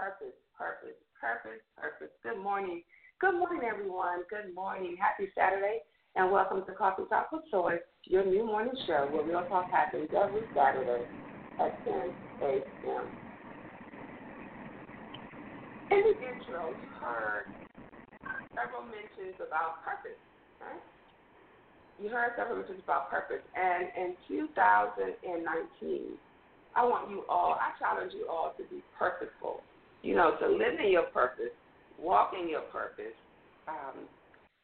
purpose, purpose, purpose, purpose. Good morning. Good morning, everyone. Good morning. Happy Saturday, and welcome to Coffee Talk with Soy, your new morning show where real talk happens every Saturday at 10 a.m. In the intro, you heard several mentions about purpose, right? You heard several mentions about purpose, and in 2019, I want you all, I challenge you all to be purposeful. You know, to live in your purpose, walk in your purpose, um,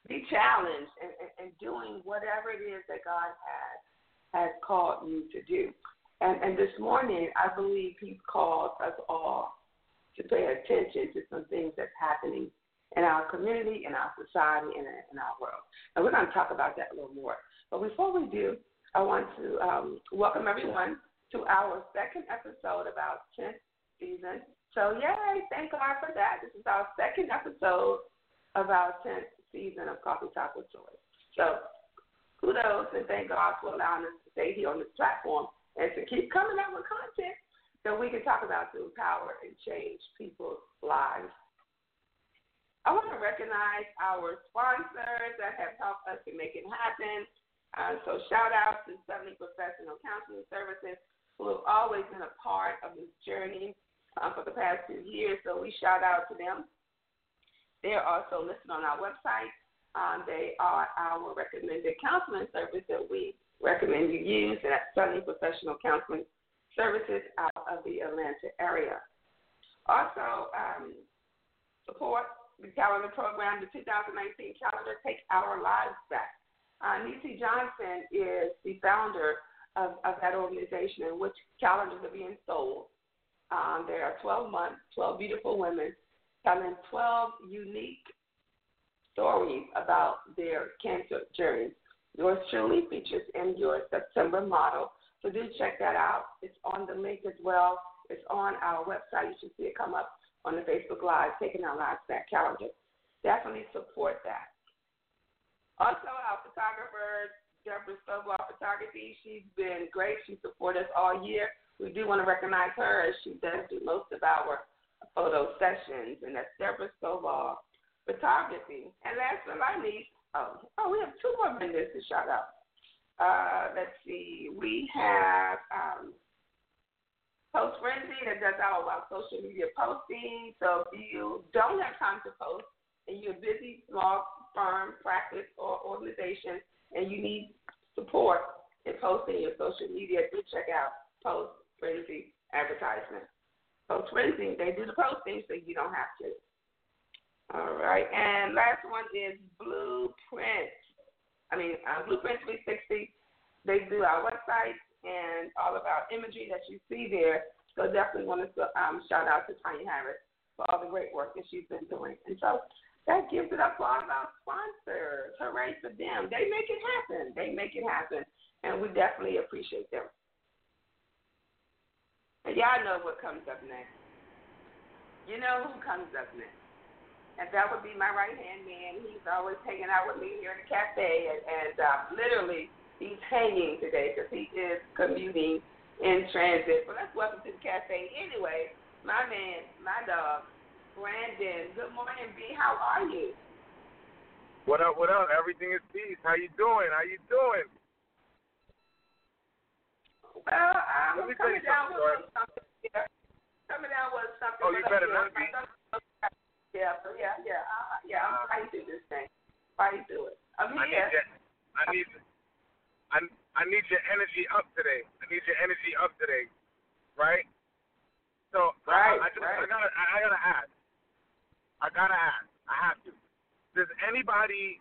be challenged and, and, and doing whatever it is that God has has called you to do. And, and this morning, I believe He's called us all to pay attention to some things that's happening in our community, in our society, and in our world. And we're going to talk about that a little more. But before we do, I want to um, welcome everyone to our second episode 10th season. So, yay, thank God for that. This is our second episode of our 10th season of Coffee Talk with Soy. So, kudos and thank God for allowing us to stay here on this platform and to keep coming out with content that we can talk about to empower and change people's lives. I want to recognize our sponsors that have helped us to make it happen. Uh, so, shout out to 70 Professional Counseling Services who have always been a part of this journey uh, for the past two years. So we shout out to them. They're also listed on our website. Um, they are our recommended counseling service that we recommend you use, and that's Sunny Professional Counseling Services out of the Atlanta area. Also, um, support the calendar program, the 2019 calendar, Take Our Lives Back. Uh, Johnson is the founder of, of that organization in which calendars are being sold. Um, there are 12 months, 12 beautiful women telling 12 unique stories about their cancer journeys. Yours truly features in your September model. So do check that out. It's on the link as well. It's on our website. You should see it come up on the Facebook Live, Taking Our Lives Back calendar. Definitely support that. Also, our photographer, Deborah Stovall Photography. She's been great. She supported us all year. We do want to recognize her as she does do most of our photo sessions, and that's Deborah Stovall Photography. And last but not least, oh, oh, we have two more vendors to shout out. Uh, let's see, we have um, Post Frenzy that does all of our social media posting. So if you don't have time to post and you're a busy small firm, practice, or organization, and you need support in posting your social media, do check out Post Frenzy Advertisement. Post Frenzy, they do the posting so you don't have to. All right, and last one is Blueprint. I mean, uh, Blueprint 360. They do our website and all of our imagery that you see there. So definitely want to um, shout out to Tanya Harris for all the great work that she's been doing. And so that gives it up for all of our sponsors. Hooray for them. They make it happen. They make it happen. And we definitely appreciate them. Y'all know what comes up next. You know who comes up next. And that would be my right hand man. He's always hanging out with me here in the cafe. And, and uh, literally, he's hanging today because he is commuting in transit. But let's welcome to the cafe. Anyway, my man, my dog, Brandon. Good morning, B. How are you? What up? What up? Everything is peace. How you doing? How you doing? Well, I'm coming down with something. Yeah. Coming down with something. Oh, you better not be. Yeah, yeah, yeah, uh, yeah. I'm uh, trying to do this thing. Trying to do it. I'm here. I need, your, I need, I, I need your energy up today. I need your energy up today, right? So right, I, I just, right. I gotta, I, I gotta ask. I gotta ask. I have to. Does anybody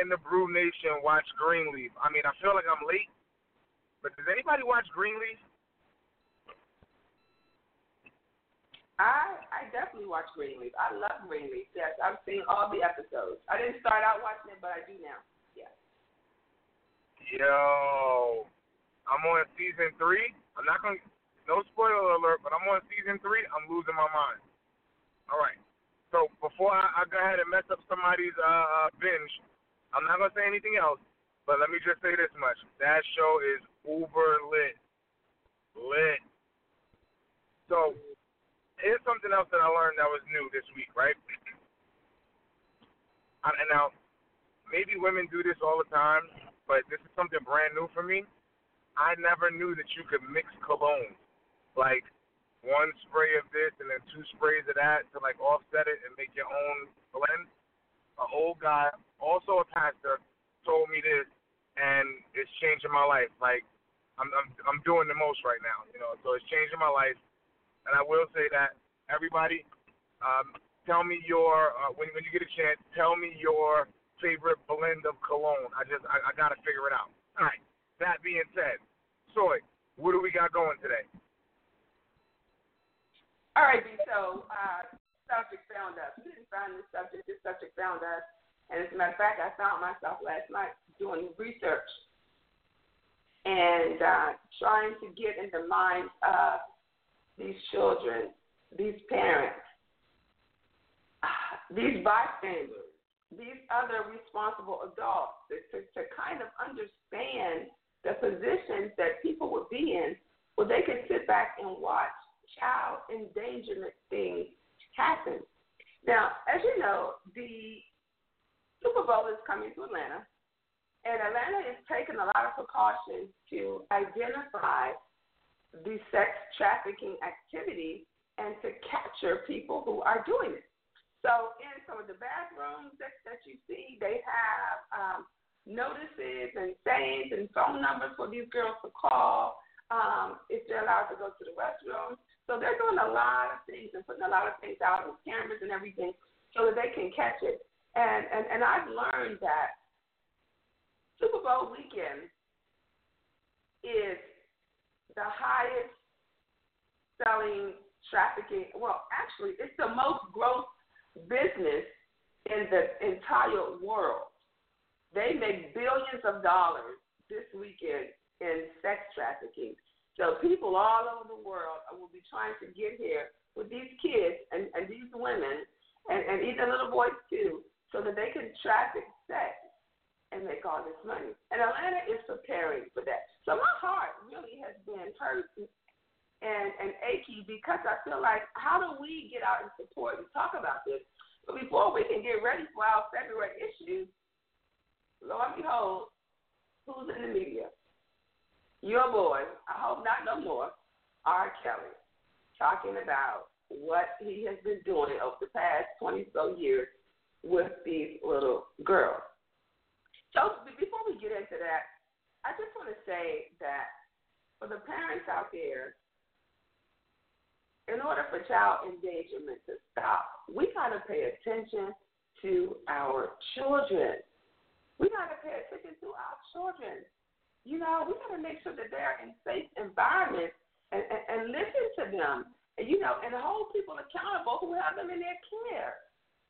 in the Brew Nation watch Greenleaf? I mean, I feel like I'm late, but does anybody watch Greenleaf? I I definitely watch Greenleaf. I love Greenleaf. Yes, I've seen all the episodes. I didn't start out watching it, but I do now. Yes. Yo, I'm on season three. I'm not gonna no spoiler alert, but I'm on season three. I'm losing my mind. All right. So before I, I go ahead and mess up somebody's uh, uh, binge, I'm not gonna say anything else. But let me just say this much: that show is uber lit, lit. So here's something else that I learned that was new this week, right? And now, maybe women do this all the time, but this is something brand new for me. I never knew that you could mix cologne, like one spray of this and then two sprays of that to like offset it and make your own blend. An old guy, also a pastor, told me this, and it's changing my life. Like I'm I'm I'm doing the most right now, you know. So it's changing my life, and I will say that everybody, um, tell me your uh, when when you get a chance, tell me your favorite blend of cologne. I just I, I gotta figure it out. All right. That being said, Soy, what do we got going today? All right, So uh, subject found us. We didn't find this subject. This subject found us. And as a matter of fact, I found myself last night doing research and uh, trying to get in the minds of these children these parents, these bystanders, these other responsible adults to, to, to kind of understand the positions that people would be in where they could sit back and watch child endangerment things happen. Now, as you know, the Super Bowl is coming to Atlanta, and Atlanta is taking a lot of precautions to identify the sex trafficking activities and to capture people who are doing it. So in some of the bathrooms that, that you see, they have um, notices and sayings and phone numbers for these girls to call um, if they're allowed to go to the restroom. So they're doing a lot of things and putting a lot of things out with cameras and everything so that they can catch it. And and, and I've learned that Super Bowl weekend is the highest selling trafficking. Well, actually, it's the most growth business in the entire world. They make billions of dollars this weekend in sex trafficking. So people all over the world will be trying to get here with these kids and, and these women and, and even little boys too, so that they can traffic sex and make all this money. And Atlanta is preparing for that. So my heart really has been hurt and, and achy because I feel like how do we get out and support and talk about this? But before we can get ready for our February issue, lo and behold, who's in the media? Your boy, I hope not no more, R. Kelly, talking about what he has been doing over the past 20 so years with these little girls. So before we get into that, I just want to say that for the parents out there in order for child endangerment to stop, we got to pay attention to our children. We got to pay attention to our children. You know, we got to make sure that they're in safe environments and, and, and listen to them. You know, and hold people accountable who have them in their care.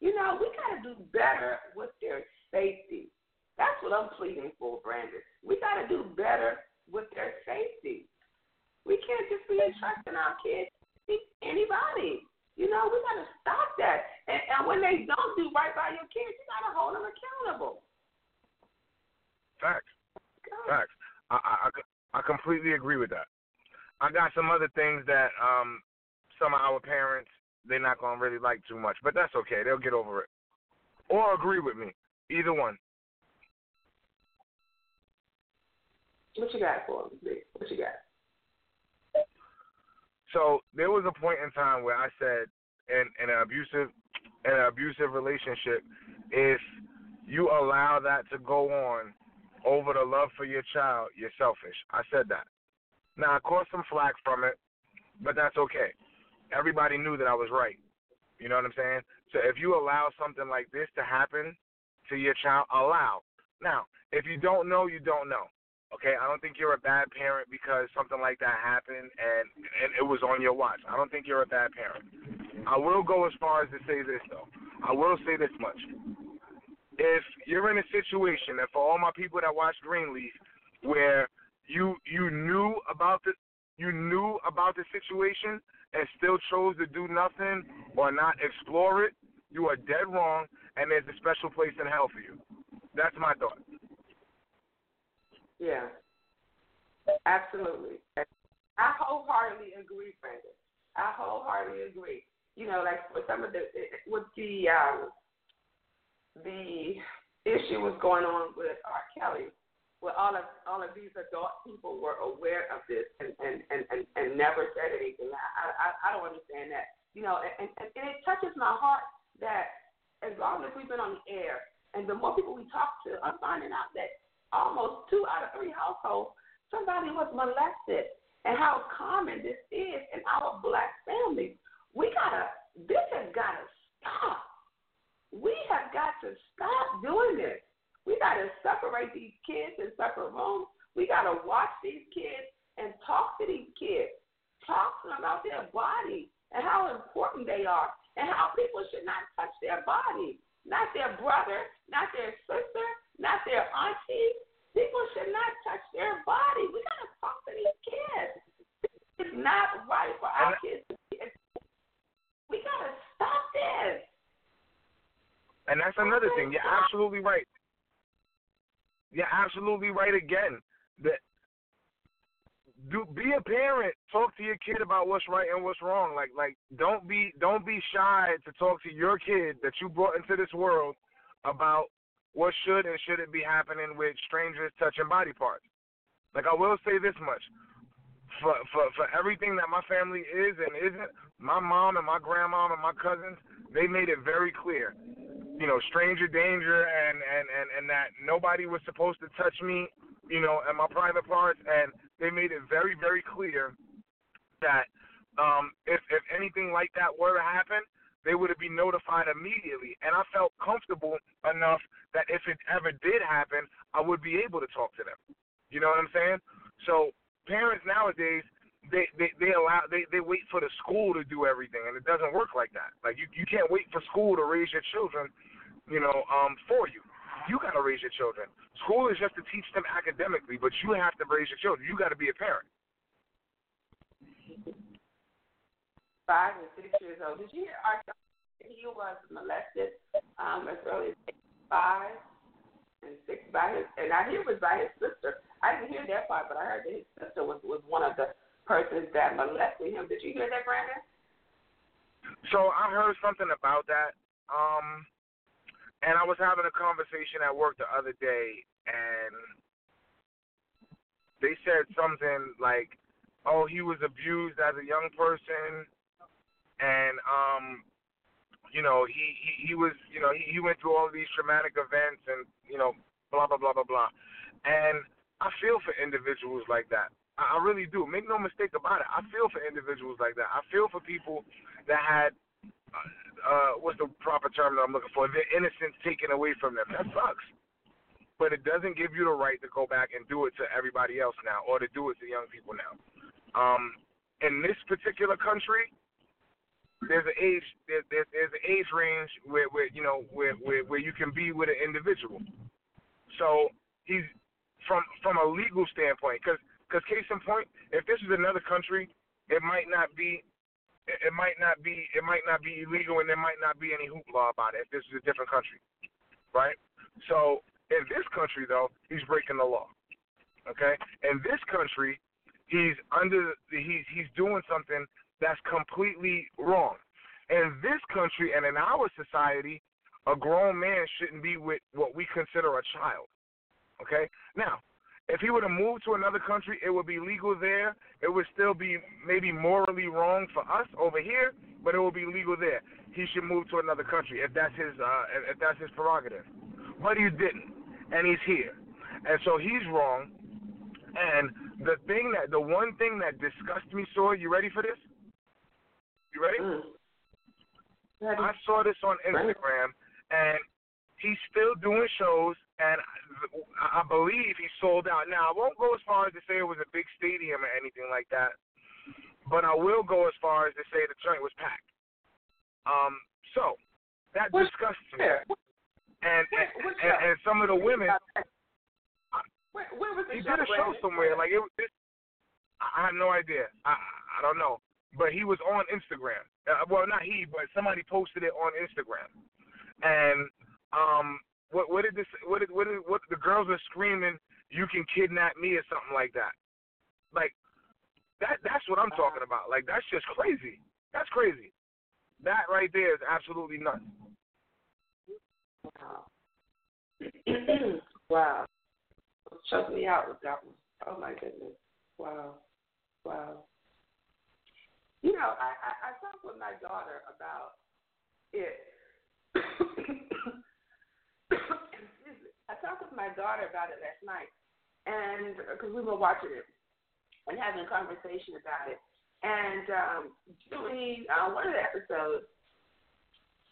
You know, we got to do better with their safety. That's what I'm pleading for, Brandon. We got to do better with their safety. We can't just be entrusting our kids to anybody. You know, we got to stop that. And, and when they don't do right by your kids, you got to hold them accountable. Facts. Facts. I, I I completely agree with that. I got some other things that um some of our parents they're not gonna really like too much, but that's okay. They'll get over it, or agree with me. Either one. What you got for me? What you got? So there was a point in time where I said, in, in an abusive, in an abusive relationship, if you allow that to go on over the love for your child, you're selfish. I said that. Now I caught some flack from it, but that's okay. Everybody knew that I was right. You know what I'm saying? So if you allow something like this to happen to your child, allow. Now, if you don't know, you don't know. Okay, I don't think you're a bad parent because something like that happened and and it was on your watch. I don't think you're a bad parent. I will go as far as to say this though. I will say this much. If you're in a situation, and for all my people that watch Greenleaf, where you you knew about the you knew about the situation and still chose to do nothing or not explore it, you are dead wrong, and there's a special place in hell for you. That's my thought. Yeah, absolutely. I wholeheartedly agree, Brandon. I wholeheartedly agree. You know, like with some of the with the um, the issue was going on with R. Kelly, where all of all of these adult people were aware of this and and and and, and never said anything. I, I I don't understand that. You know, and, and and it touches my heart that as long as we've been on the air, and the more people we talk to, I'm finding out that almost two out of three households, somebody was molested. And how common this is in our black families. We gotta, this has gotta stop. We have got to stop doing this. We gotta separate these kids in separate rooms. We gotta watch these kids and talk to these kids. Talk to them about their body and how important they are and how people should not touch their body. Not their brother, not their sister, not their auntie. People should not touch their body. We gotta talk to these kids. It's not right for our kids to be. We gotta stop this. And that's another thing. You're absolutely right. You're absolutely right again. That do be a parent. Talk to your kid about what's right and what's wrong. Like like don't be don't be shy to talk to your kid that you brought into this world about what should and shouldn't be happening with strangers touching body parts. Like I will say this much. For for for everything that my family is and isn't, my mom and my grandma and my cousins, they made it very clear. You know, stranger danger and and and and that nobody was supposed to touch me, you know, and my private parts and they made it very very clear that um if if anything like that were to happen, they would have been notified immediately. And I felt comfortable enough that if it ever did happen, I would be able to talk to them. You know what I'm saying? So parents nowadays they they they allow they they wait for the school to do everything, and it doesn't work like that. Like you you can't wait for school to raise your children, you know, um, for you. You got to raise your children. School is just to teach them academically, but you have to raise your children. You got to be a parent. five and six years old. Did you hear our he was molested um, as early as five and six by his, and I hear it was by his sister. I didn't hear that part, but I heard that his sister was was one of the persons that molested him. Did you hear that, Brandon? So I heard something about that. Um, and I was having a conversation at work the other day, and they said something like, "Oh, he was abused as a young person, and um, you know, he he, he was, you know, he, he went through all these traumatic events, and you know, blah blah blah blah blah." And I feel for individuals like that. I, really do. Make no mistake about it. I feel for individuals like that. I feel for people that had uh, what's the proper term that I'm looking for? Their innocence taken away from them. That sucks. But it doesn't give you the right to go back and do it to everybody else now, or to do it to young people now. Um, in this particular country, there's an age there's, there's an age range where where you know where where where you can be with an individual. So he's from from a legal standpoint because because case in point, if this is another country, it might not be it might not be it might not be illegal and there might not be any hoopla about it if this is a different country, right? So in this country though, he's breaking the law. Okay, in this country, he's under he's he's doing something that's completely wrong. In this country and in our society, a grown man shouldn't be with what we consider a child. Okay, now if he were to move to another country, it would be legal there. It would still be maybe morally wrong for us over here, but it would be legal there. He should move to another country if that's his uh, if that's his prerogative. But he didn't, and he's here, and so he's wrong. And the thing that the one thing that disgusts me, so you ready for this? You ready? Mm. I saw this on Instagram, and he's still doing shows, and I believe he sold out. Now, I won't go as far as to say it was a big stadium or anything like that, but I will go as far as to say the joint was packed. Um, so that What's disgusts me. And and, What- what and, and some of the women, Where, where was the he did a show somewhere. Like it, was- it I I have no idea. I I don't know. But he was on Instagram. Uh, well, not he, but somebody posted it on Instagram. And um, what what did this? What did what did what the girls are screaming? You can kidnap me or something like that. Like that. That's what I'm uh-huh. talking about. Like that's just crazy. That's crazy. That right there is absolutely nuts. Wow. wow. Choke me out with that one. Oh my goodness. Wow. Wow. You know, I, I, I talked with my daughter about it. Talked with my daughter about it last night, and because we were watching it and having a conversation about it, and um, doing uh, one of the episodes,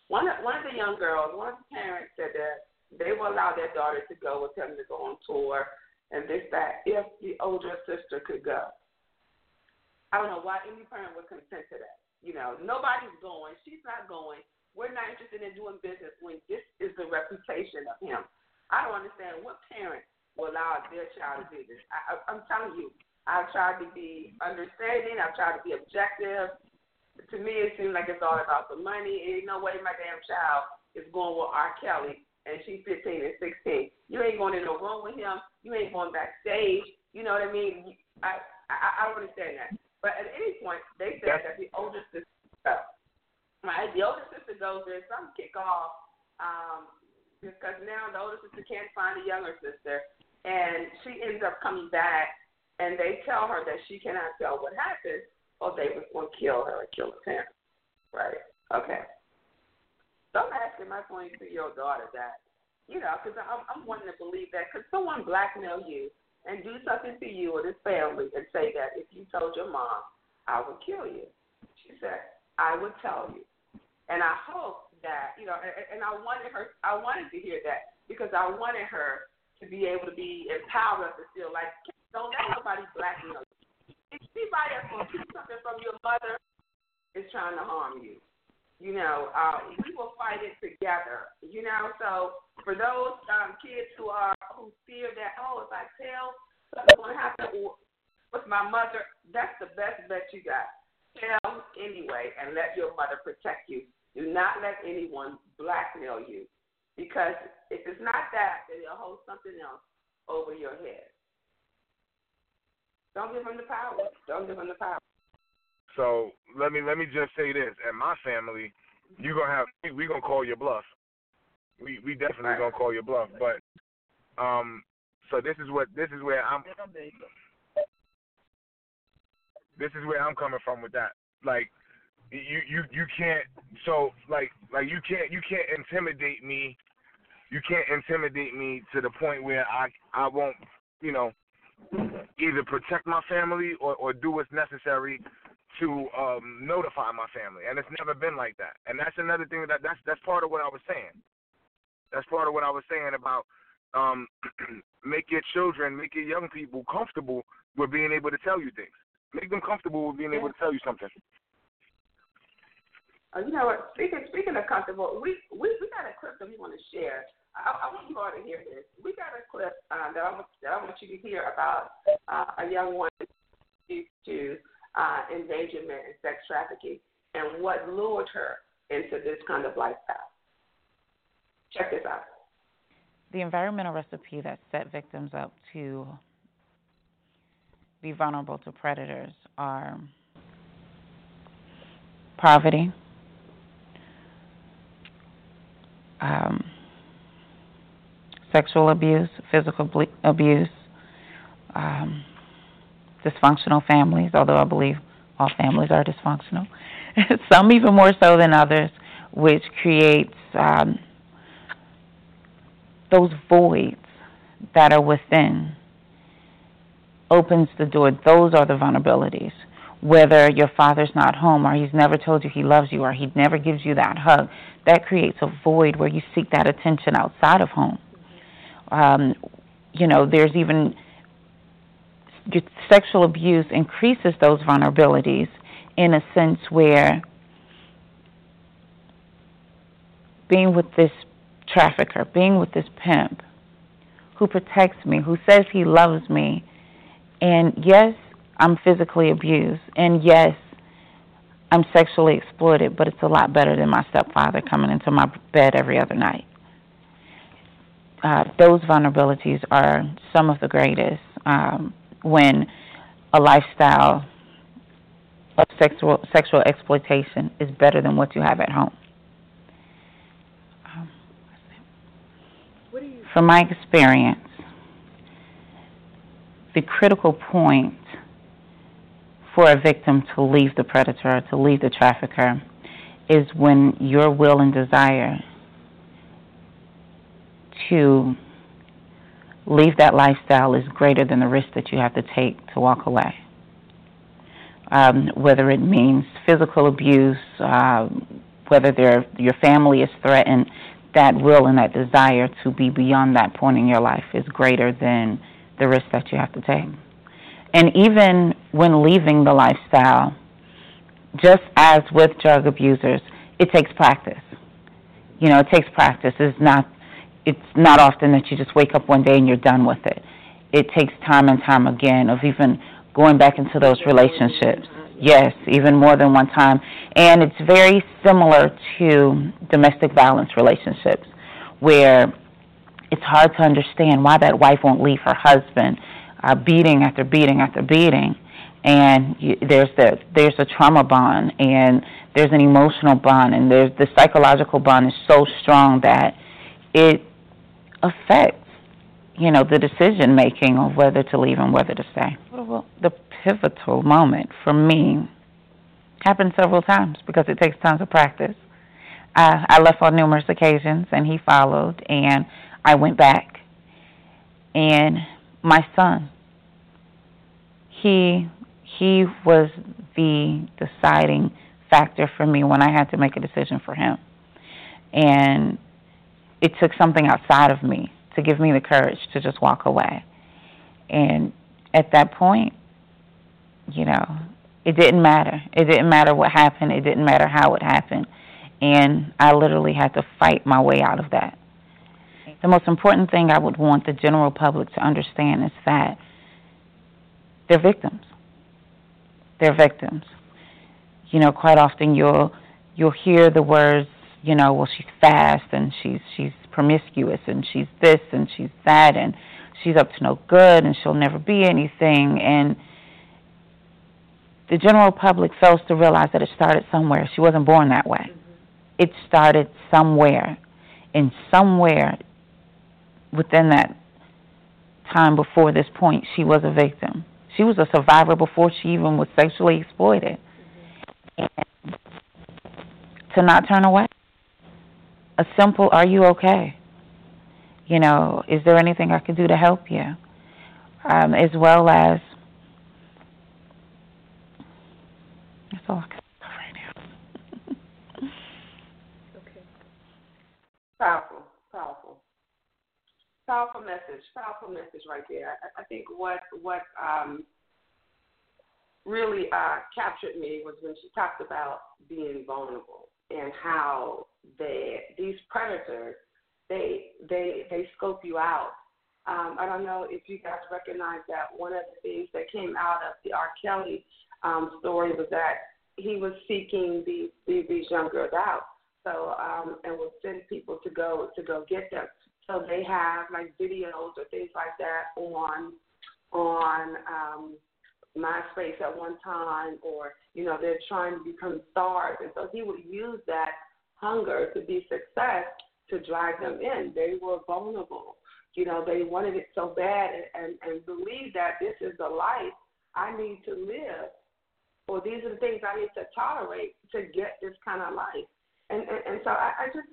one of one of the young girls, one of the parents said that they will allow their daughter to go with them to go on tour and this that if the older sister could go. I don't know why any parent would consent to that. You know, nobody's going. She's not going. We're not interested in doing business when this is the reputation of him. I don't understand what parent will allow their child to do this. I, I'm telling you, I've tried to be understanding. I've tried to be objective. To me, it seems like it's all about the money. Ain't no way my damn child is going with R. Kelly and she's 15 and 16. You ain't going in no room with him. You ain't going backstage. You know what I mean? I I, I don't understand that. But at any point, they said that the older sister, right? The older sister goes there. Some kick off um, because now the older sister can't find the younger sister, and she ends up coming back, and they tell her that she cannot tell what happened, or they was going to kill her or kill her parents. Right? Okay. So I'm asking my 22 year old daughter that, you know, because I'm, I'm wanting to believe that because someone blackmail you and do something to you or this family and say that if you told your mom, I would kill you. She said, I would tell you. And I hope that, you know, and, and I wanted her, I wanted to hear that because I wanted her to be able to be empowered to feel like, don't let nobody blackmail you. If anybody that's going to keep something from your mother is trying to harm you you know, uh, we will fight it together. You know, so for those um, kids who are who fear that, oh, if I tell something's going to happen with my mother, that's the best bet you got. Tell anyway, and let your mother protect you. Do not let anyone blackmail you, because if it's not that, then they'll hold something else over your head. Don't give them the power. Don't give them the power. So let me let me just say this: at my family, you gonna have we gonna call your bluff. We we definitely gonna call your bluff. But um, so this is what this is where I'm. This is where I'm coming from with that. Like you you you can't so like like you can't you can't intimidate me. You can't intimidate me to the point where I I won't you know either protect my family or or do what's necessary to um, notify my family, and it's never been like that. And that's another thing that that's that's part of what I was saying. That's part of what I was saying about um, make your children, make your young people comfortable with being able to tell you things. Make them comfortable with being able to tell you something. Uh, you know what? Speaking speaking of comfortable, we we, we got a clip that we want to share. I, I want you all to hear this. We got a clip uh, that I want that I want you to hear about uh, a young woman used to uh, endangerment and sex trafficking, and what lured her into this kind of lifestyle. Check this out. The environmental recipe that set victims up to be vulnerable to predators are poverty, um, sexual abuse, physical abuse, um, dysfunctional families, although I believe all families are dysfunctional, some even more so than others, which creates um, those voids that are within, opens the door. Those are the vulnerabilities. Whether your father's not home, or he's never told you he loves you, or he never gives you that hug, that creates a void where you seek that attention outside of home. Um, you know, there's even sexual abuse increases those vulnerabilities in a sense where being with this trafficker, being with this pimp who protects me, who says he loves me, and yes, I'm physically abused, and yes, I'm sexually exploited, but it's a lot better than my stepfather coming into my bed every other night. Uh, those vulnerabilities are some of the greatest um, when a lifestyle of sexual sexual exploitation is better than what you have at home. From my experience, the critical point for a victim to leave the predator, to leave the trafficker, is when your will and desire to leave that lifestyle is greater than the risk that you have to take to walk away. Um, whether it means physical abuse, uh, whether your family is threatened, that will and that desire to be beyond that point in your life is greater than the risk that you have to take. And even when leaving the lifestyle, just as with drug abusers, it takes practice. You know, it takes practice. It's not it's not often that you just wake up one day and you're done with it. It takes time and time again of even going back into those relationships. Yes, even more than one time. And it's very similar to domestic violence relationships where it's hard to understand why that wife won't leave her husband uh, beating after beating after beating. And you, there's the there's a trauma bond and there's an emotional bond and there's the psychological bond is so strong that it affects, you know, the decision making of whether to leave and whether to stay. Well, the pivotal moment for me happened several times because it takes time to practice. Uh, I left on numerous occasions, and he followed, and I went back. And my son, he he was the deciding factor for me when I had to make a decision for him. And it took something outside of me to give me the courage to just walk away. And at that point, you know, it didn't matter. It didn't matter what happened. It didn't matter how it happened. And I literally had to fight my way out of that. The most important thing I would want the general public to understand is that they're victims. They're victims. You know, quite often you'll you'll hear the words you know, well, she's fast and she's she's promiscuous and she's this and she's that and she's up to no good and she'll never be anything and the general public fails to realize that it started somewhere. She wasn't born that way. Mm-hmm. It started somewhere. And somewhere within that time before this point, she was a victim. She was a survivor before she even was sexually exploited. And to not turn away a simple "Are you okay?" You know, is there anything I can do to help you? Um, as well as that's all I can say right now. okay. Powerful, powerful message. Powerful message right there. I, I think what what um, really uh, captured me was when she talked about being vulnerable and how they these predators they they they scope you out. Um, I don't know if you guys recognize that one of the things that came out of the R. Kelly um, story was that he was seeking these these, these young girls out. So um, and would send people to go to go get them. So they have like videos or things like that on on um, MySpace at one time, or you know they're trying to become stars, and so he would use that hunger to be success to drive them in. They were vulnerable. You know, they wanted it so bad and, and, and believed that this is the life I need to live, or these are the things I need to tolerate to get this kind of life. And and, and so I, I just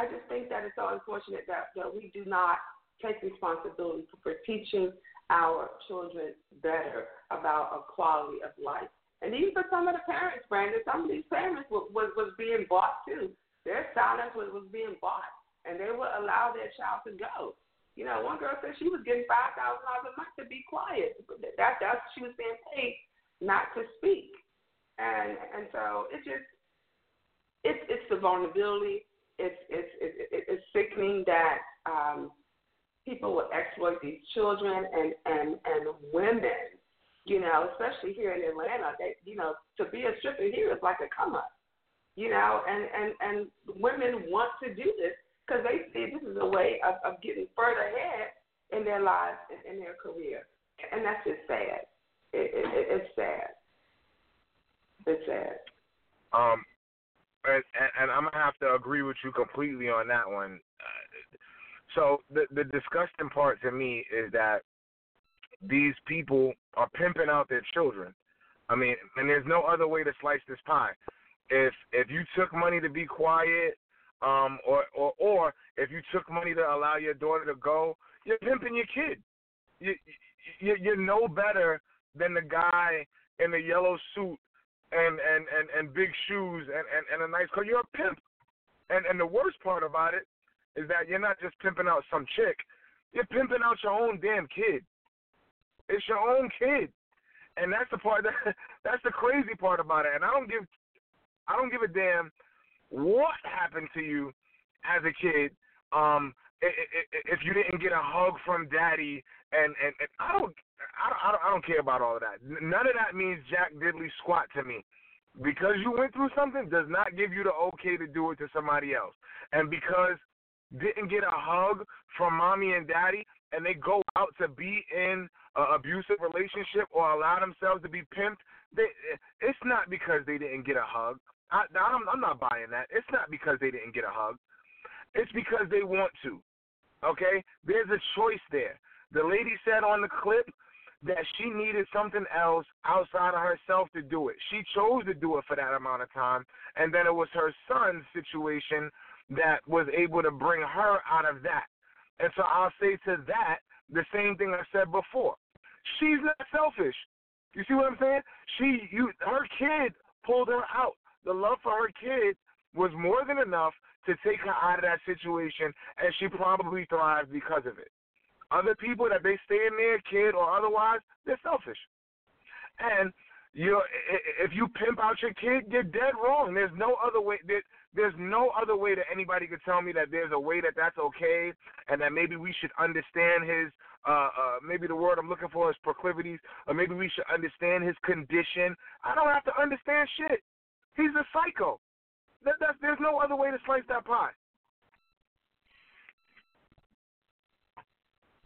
I just think that it's so unfortunate that, that we do not take responsibility for teaching our children better about a quality of life. And even for some of the parents, Brandon, some of these parents was, was, was being bought too. Their silence was, was being bought, and they would allow their child to go. You know, one girl said she was getting five thousand dollars a month to be quiet. That that's she was being paid not to speak, and and so it just it's it's the vulnerability. It's it's it's, it's sickening that um, people will exploit these children and and and women. You know, especially here in Atlanta, they you know to be a stripper here is like a come up. You know, and and and women want to do this because they see this is a way of, of getting further ahead in their lives and in their career, and that's just sad. It, it, it, it's sad. It's sad. Um, and, and I'm gonna have to agree with you completely on that one. So the the disgusting part to me is that these people are pimping out their children. I mean, and there's no other way to slice this pie. If if you took money to be quiet, um, or or or if you took money to allow your daughter to go, you're pimping your kid. You, you you're no better than the guy in the yellow suit and and and and big shoes and and, and a nice car. You're a pimp. And and the worst part about it is that you're not just pimping out some chick, you're pimping out your own damn kid. It's your own kid, and that's the part that that's the crazy part about it. And I don't give I don't give a damn what happened to you as a kid. Um, if you didn't get a hug from daddy, and and, and I don't. I don't, I don't care about all of that. None of that means jack diddly squat to me. Because you went through something does not give you the okay to do it to somebody else. And because didn't get a hug from mommy and daddy and they go out to be in an abusive relationship or allow themselves to be pimped, they, it's not because they didn't get a hug. I, I'm, I'm not buying that. It's not because they didn't get a hug. It's because they want to. Okay? There's a choice there. The lady said on the clip that she needed something else outside of herself to do it. She chose to do it for that amount of time, and then it was her son's situation that was able to bring her out of that. And so I'll say to that the same thing I said before. She's not selfish. You see what I'm saying? She you her kid pulled her out. The love for her kid was more than enough to take her out of that situation and she probably thrived because of it. Other people that they stay in their kid or otherwise, they're selfish. And you if you pimp out your kid, you're dead wrong. There's no other way. There, there's no other way that anybody could tell me that there's a way that that's okay, and that maybe we should understand his. Uh, uh, maybe the word I'm looking for is proclivities, or maybe we should understand his condition. I don't have to understand shit. He's a psycho. That, that's, there's no other way to slice that pie.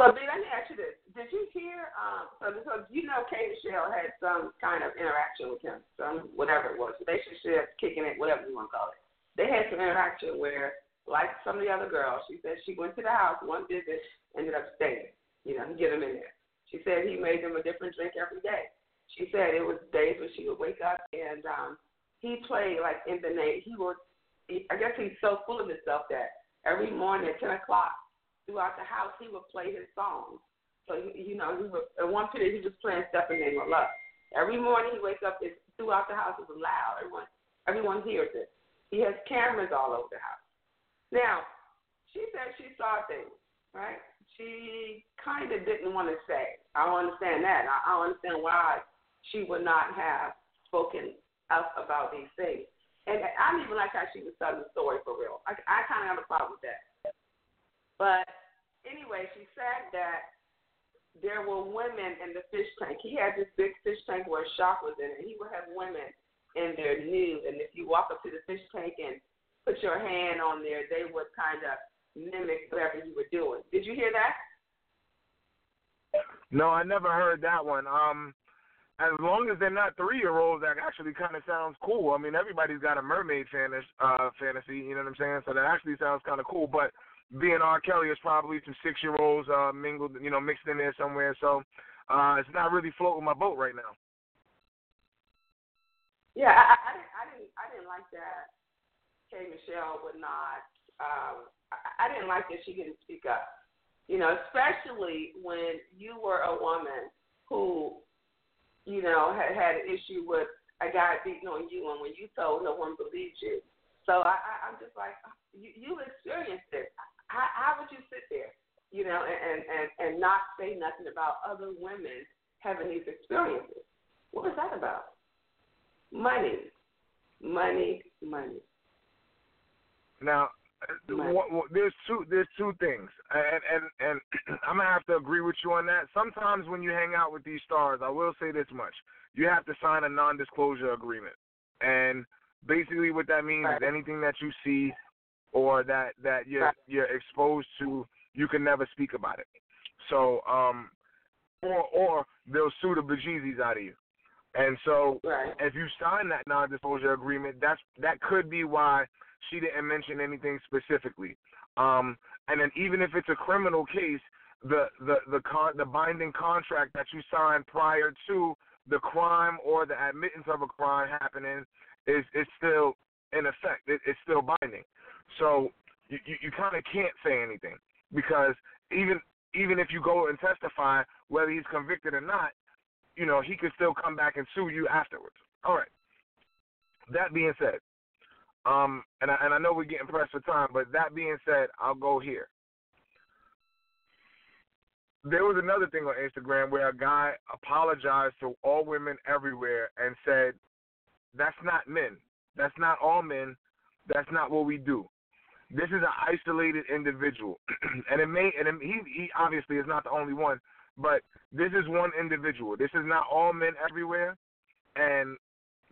So, let me ask you this: Did you hear? Um, so, so you know, K. Michelle had some kind of interaction with him, some whatever it was, relationship, kicking it, whatever you want to call it they had some interaction where, like some of the other girls, she said she went to the house one visit, ended up staying. You know, he get them in there. She said he made them a different drink every day. She said it was days when she would wake up and um he played like in the night. He would, he, I guess he's so full of himself that every morning at ten o'clock throughout the house he would play his songs. So you know, he would, at one period he was playing Step in the Name of Love. Every morning he wakes up, it's throughout the house was loud. Everyone, everyone hears it. He has cameras all over the house. Now, she said she saw things, right? She kind of didn't want to say. I understand that. I, don't understand why she would not have spoken up about these things. and I didn't even like how she was telling the story for real. I, I kind of have a problem with that. But anyway, she said that there were women in the fish tank. He had this big fish tank where a shark was in it. He would have women in there nude, and if you walk up to the fish tank and put your hand on there, they would kind of mimic whatever you were doing. Did you hear that? No, I never heard that one. Um, as long as they're not three year olds, that actually kind of sounds cool. I mean, everybody's got a mermaid fantasy, uh, fantasy, you know what I'm saying? So that actually sounds kind of cool. But being R. Kelly is probably some six year olds uh, mingled, you know, mixed in there somewhere. So uh, it's not really floating my boat right now. Yeah, I, I, didn't, I didn't, I didn't like that. K. Michelle would not. Um, I, I didn't like that she didn't speak up. You know, especially when you were a woman who, you know, had had an issue with a guy beating on you, and when you told no one believed you. So I, I, I'm just like, you, you experienced it. How, how would you sit there, you know, and, and and not say nothing about other women having these experiences? What is that about? Money, money, money. Now, there's two there's two things, and and and I'm gonna have to agree with you on that. Sometimes when you hang out with these stars, I will say this much: you have to sign a non-disclosure agreement, and basically what that means right. is anything that you see or that that you're you're exposed to, you can never speak about it. So, um, or or they'll sue the bejesus out of you. And so, right. if you sign that non-disclosure agreement, that's that could be why she didn't mention anything specifically. Um, and then even if it's a criminal case, the the the con the binding contract that you signed prior to the crime or the admittance of a crime happening is is still in effect. It, it's still binding. So you you, you kind of can't say anything because even even if you go and testify, whether he's convicted or not, you know he could still come back and sue you afterwards. All right. That being said, um, and I, and I know we're getting pressed for time, but that being said, I'll go here. There was another thing on Instagram where a guy apologized to all women everywhere and said, "That's not men. That's not all men. That's not what we do. This is an isolated individual, and it may and it, he he obviously is not the only one, but this is one individual. This is not all men everywhere, and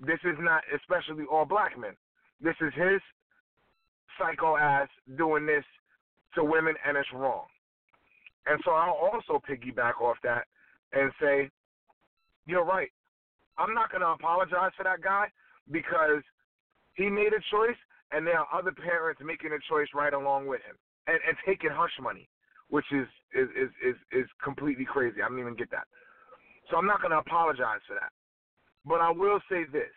this is not especially all black men. This is his psycho ass doing this to women, and it's wrong. And so I'll also piggyback off that and say, you're right. I'm not going to apologize for that guy because he made a choice, and there are other parents making a choice right along with him and, and taking hush money, which is, is, is, is, is completely crazy. I don't even get that. So I'm not going to apologize for that. But I will say this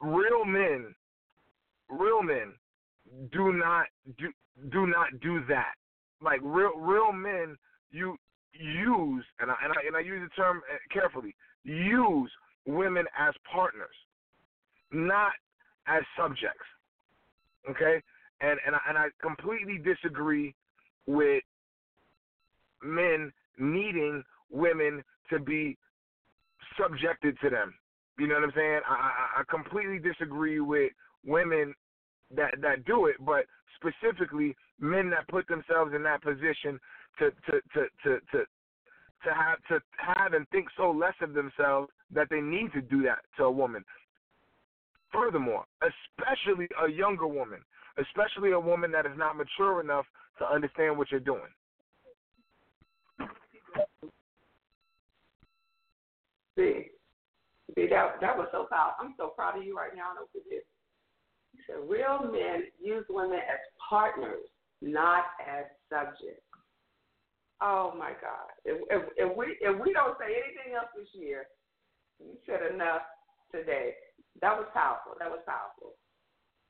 real men real men do not do do not do that. Like real real men, you use and I and I and I use the term uh, carefully. Use women as partners, not as subjects. Okay, and and I, and I completely disagree with men needing women to be subjected to them. You know what I'm saying? I, I, I completely disagree with women that that do it, but specifically men that put themselves in that position to to to to to, to have to have and think so less of themselves that they need to do that to a woman. Furthermore, especially a younger woman, especially a woman that is not mature enough to understand what you're doing. See, see that that was so proud. I'm so proud of you right now. I know you said real men use women as partners, not as subjects. Oh my God! If, if, if we if we don't say anything else this year, you said enough today. That was powerful. That was powerful.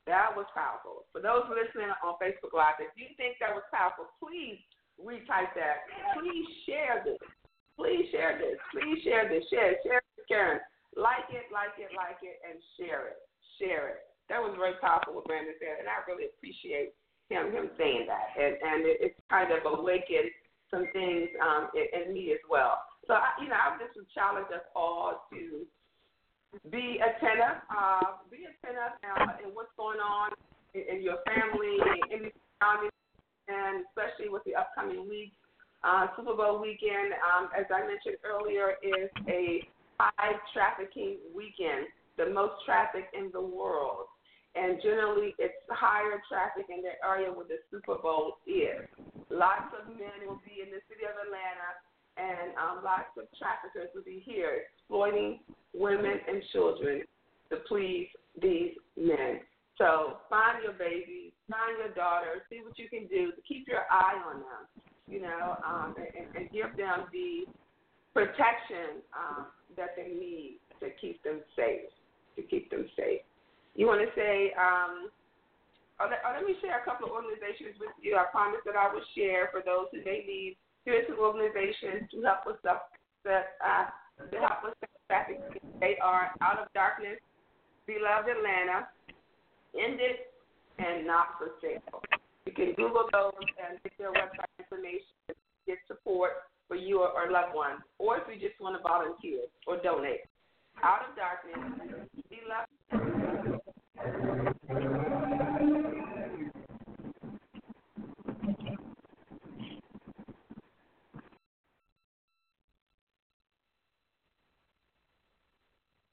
That was powerful. For those listening on Facebook Live, if you think that was powerful, please retype that. Please share this. Please share this. Please share this. Share. Share it, Karen. Like it, like it, like it, and share it. Share it that was very powerful what Brandon said, and I really appreciate him him saying that, and and it, it's kind of awakened some things um, in, in me as well. So I, you know, I just would challenge us all to be attentive. Uh, be attentive uh, in what's going on in, in your family, in the economy, and especially with the upcoming week. Uh, Super Bowl weekend, um, as I mentioned earlier, is a high trafficking weekend, the most traffic in the world. And generally, it's higher traffic in the area where the Super Bowl is. Lots of men will be in the city of Atlanta, and um, lots of traffickers will be here exploiting women and children to please these men. So find your babies, find your daughters, see what you can do to keep your eye on them you know, um, and, and give them the protection um, that they need to keep them safe. To keep them safe. You want to say? Um, oh, let, oh, let me share a couple of organizations with you. I promised that I would share for those who may need spiritual organizations to help us up, that, uh, to help us traffic. They are out of darkness, beloved Atlanta, End It and not for sale. You can Google those and get their website information, to get support for you or, or loved ones, or if you just want to volunteer or donate. Out of darkness, be loved.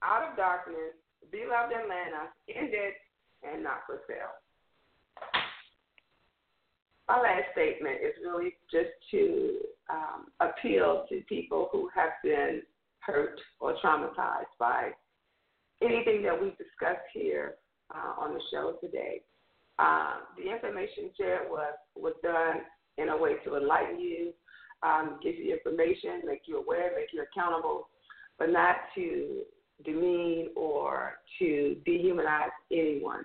Out of darkness, beloved Atlanta, End It and not for sale my last statement is really just to um, appeal to people who have been hurt or traumatized by anything that we've discussed here uh, on the show today. Um, the information shared was was done in a way to enlighten you, um, give you information, make you aware, make you accountable, but not to demean or to dehumanize anyone.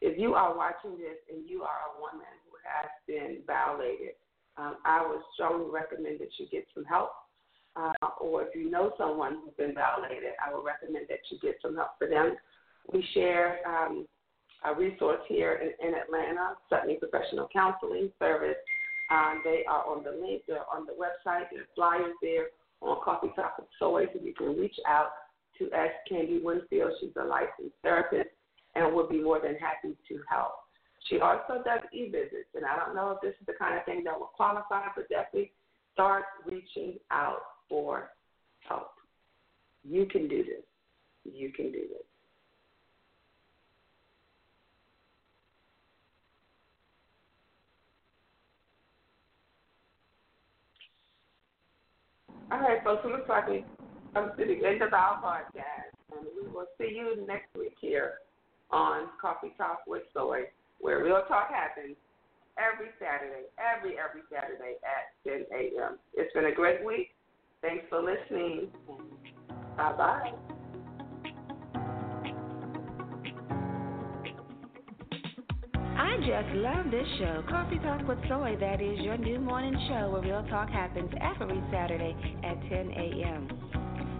If you are watching this and you are a woman who has been violated, um, I would strongly recommend that you get some help. Uh, or if you know someone who's been violated, I would recommend that you get some help for them. We share um, a resource here in, in Atlanta, Sutney Professional Counseling Service. Um, they are on the link, they're on the website, there's flyers there on Coffee Talk with Soy, so you can reach out to ask Candy Winfield. She's a licensed therapist and will be more than happy to help. She also does e-visits, and I don't know if this is the kind of thing that will qualify, but definitely start reaching out for help. You can do this. You can do this. All right, folks, it looks like we come to the end of our podcast, and we will see you next week here on Coffee Talk with Soy where Real Talk happens every Saturday, every, every Saturday at 10 a.m. It's been a great week. Thanks for listening. Bye bye. I just love this show, Coffee Talk with Soy. That is your new morning show where real talk happens every Saturday at 10 a.m.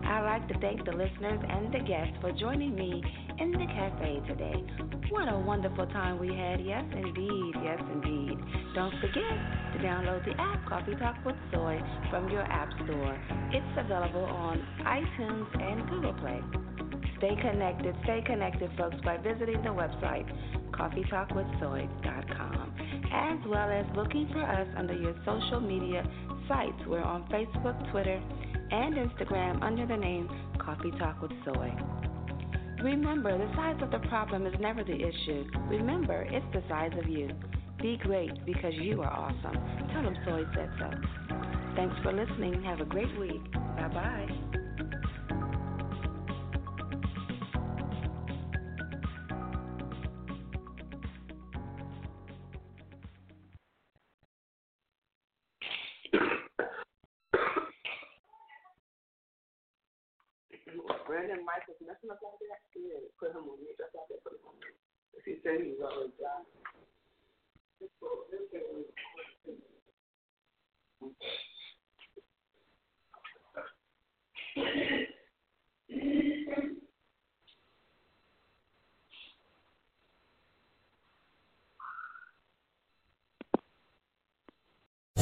I'd like to thank the listeners and the guests for joining me in the cafe today. What a wonderful time we had. Yes, indeed. Yes, indeed. Don't forget to download the app Coffee Talk with Soy from your app store. It's available on iTunes and Google Play. Stay connected, stay connected, folks, by visiting the website coffeetalkwithsoy.com, as well as looking for us under your social media sites. We're on Facebook, Twitter, and Instagram under the name Coffee Talk with Soy. Remember, the size of the problem is never the issue. Remember, it's the size of you. Be great because you are awesome. Tell them Soy said so. Thanks for listening. Have a great week. Bye bye.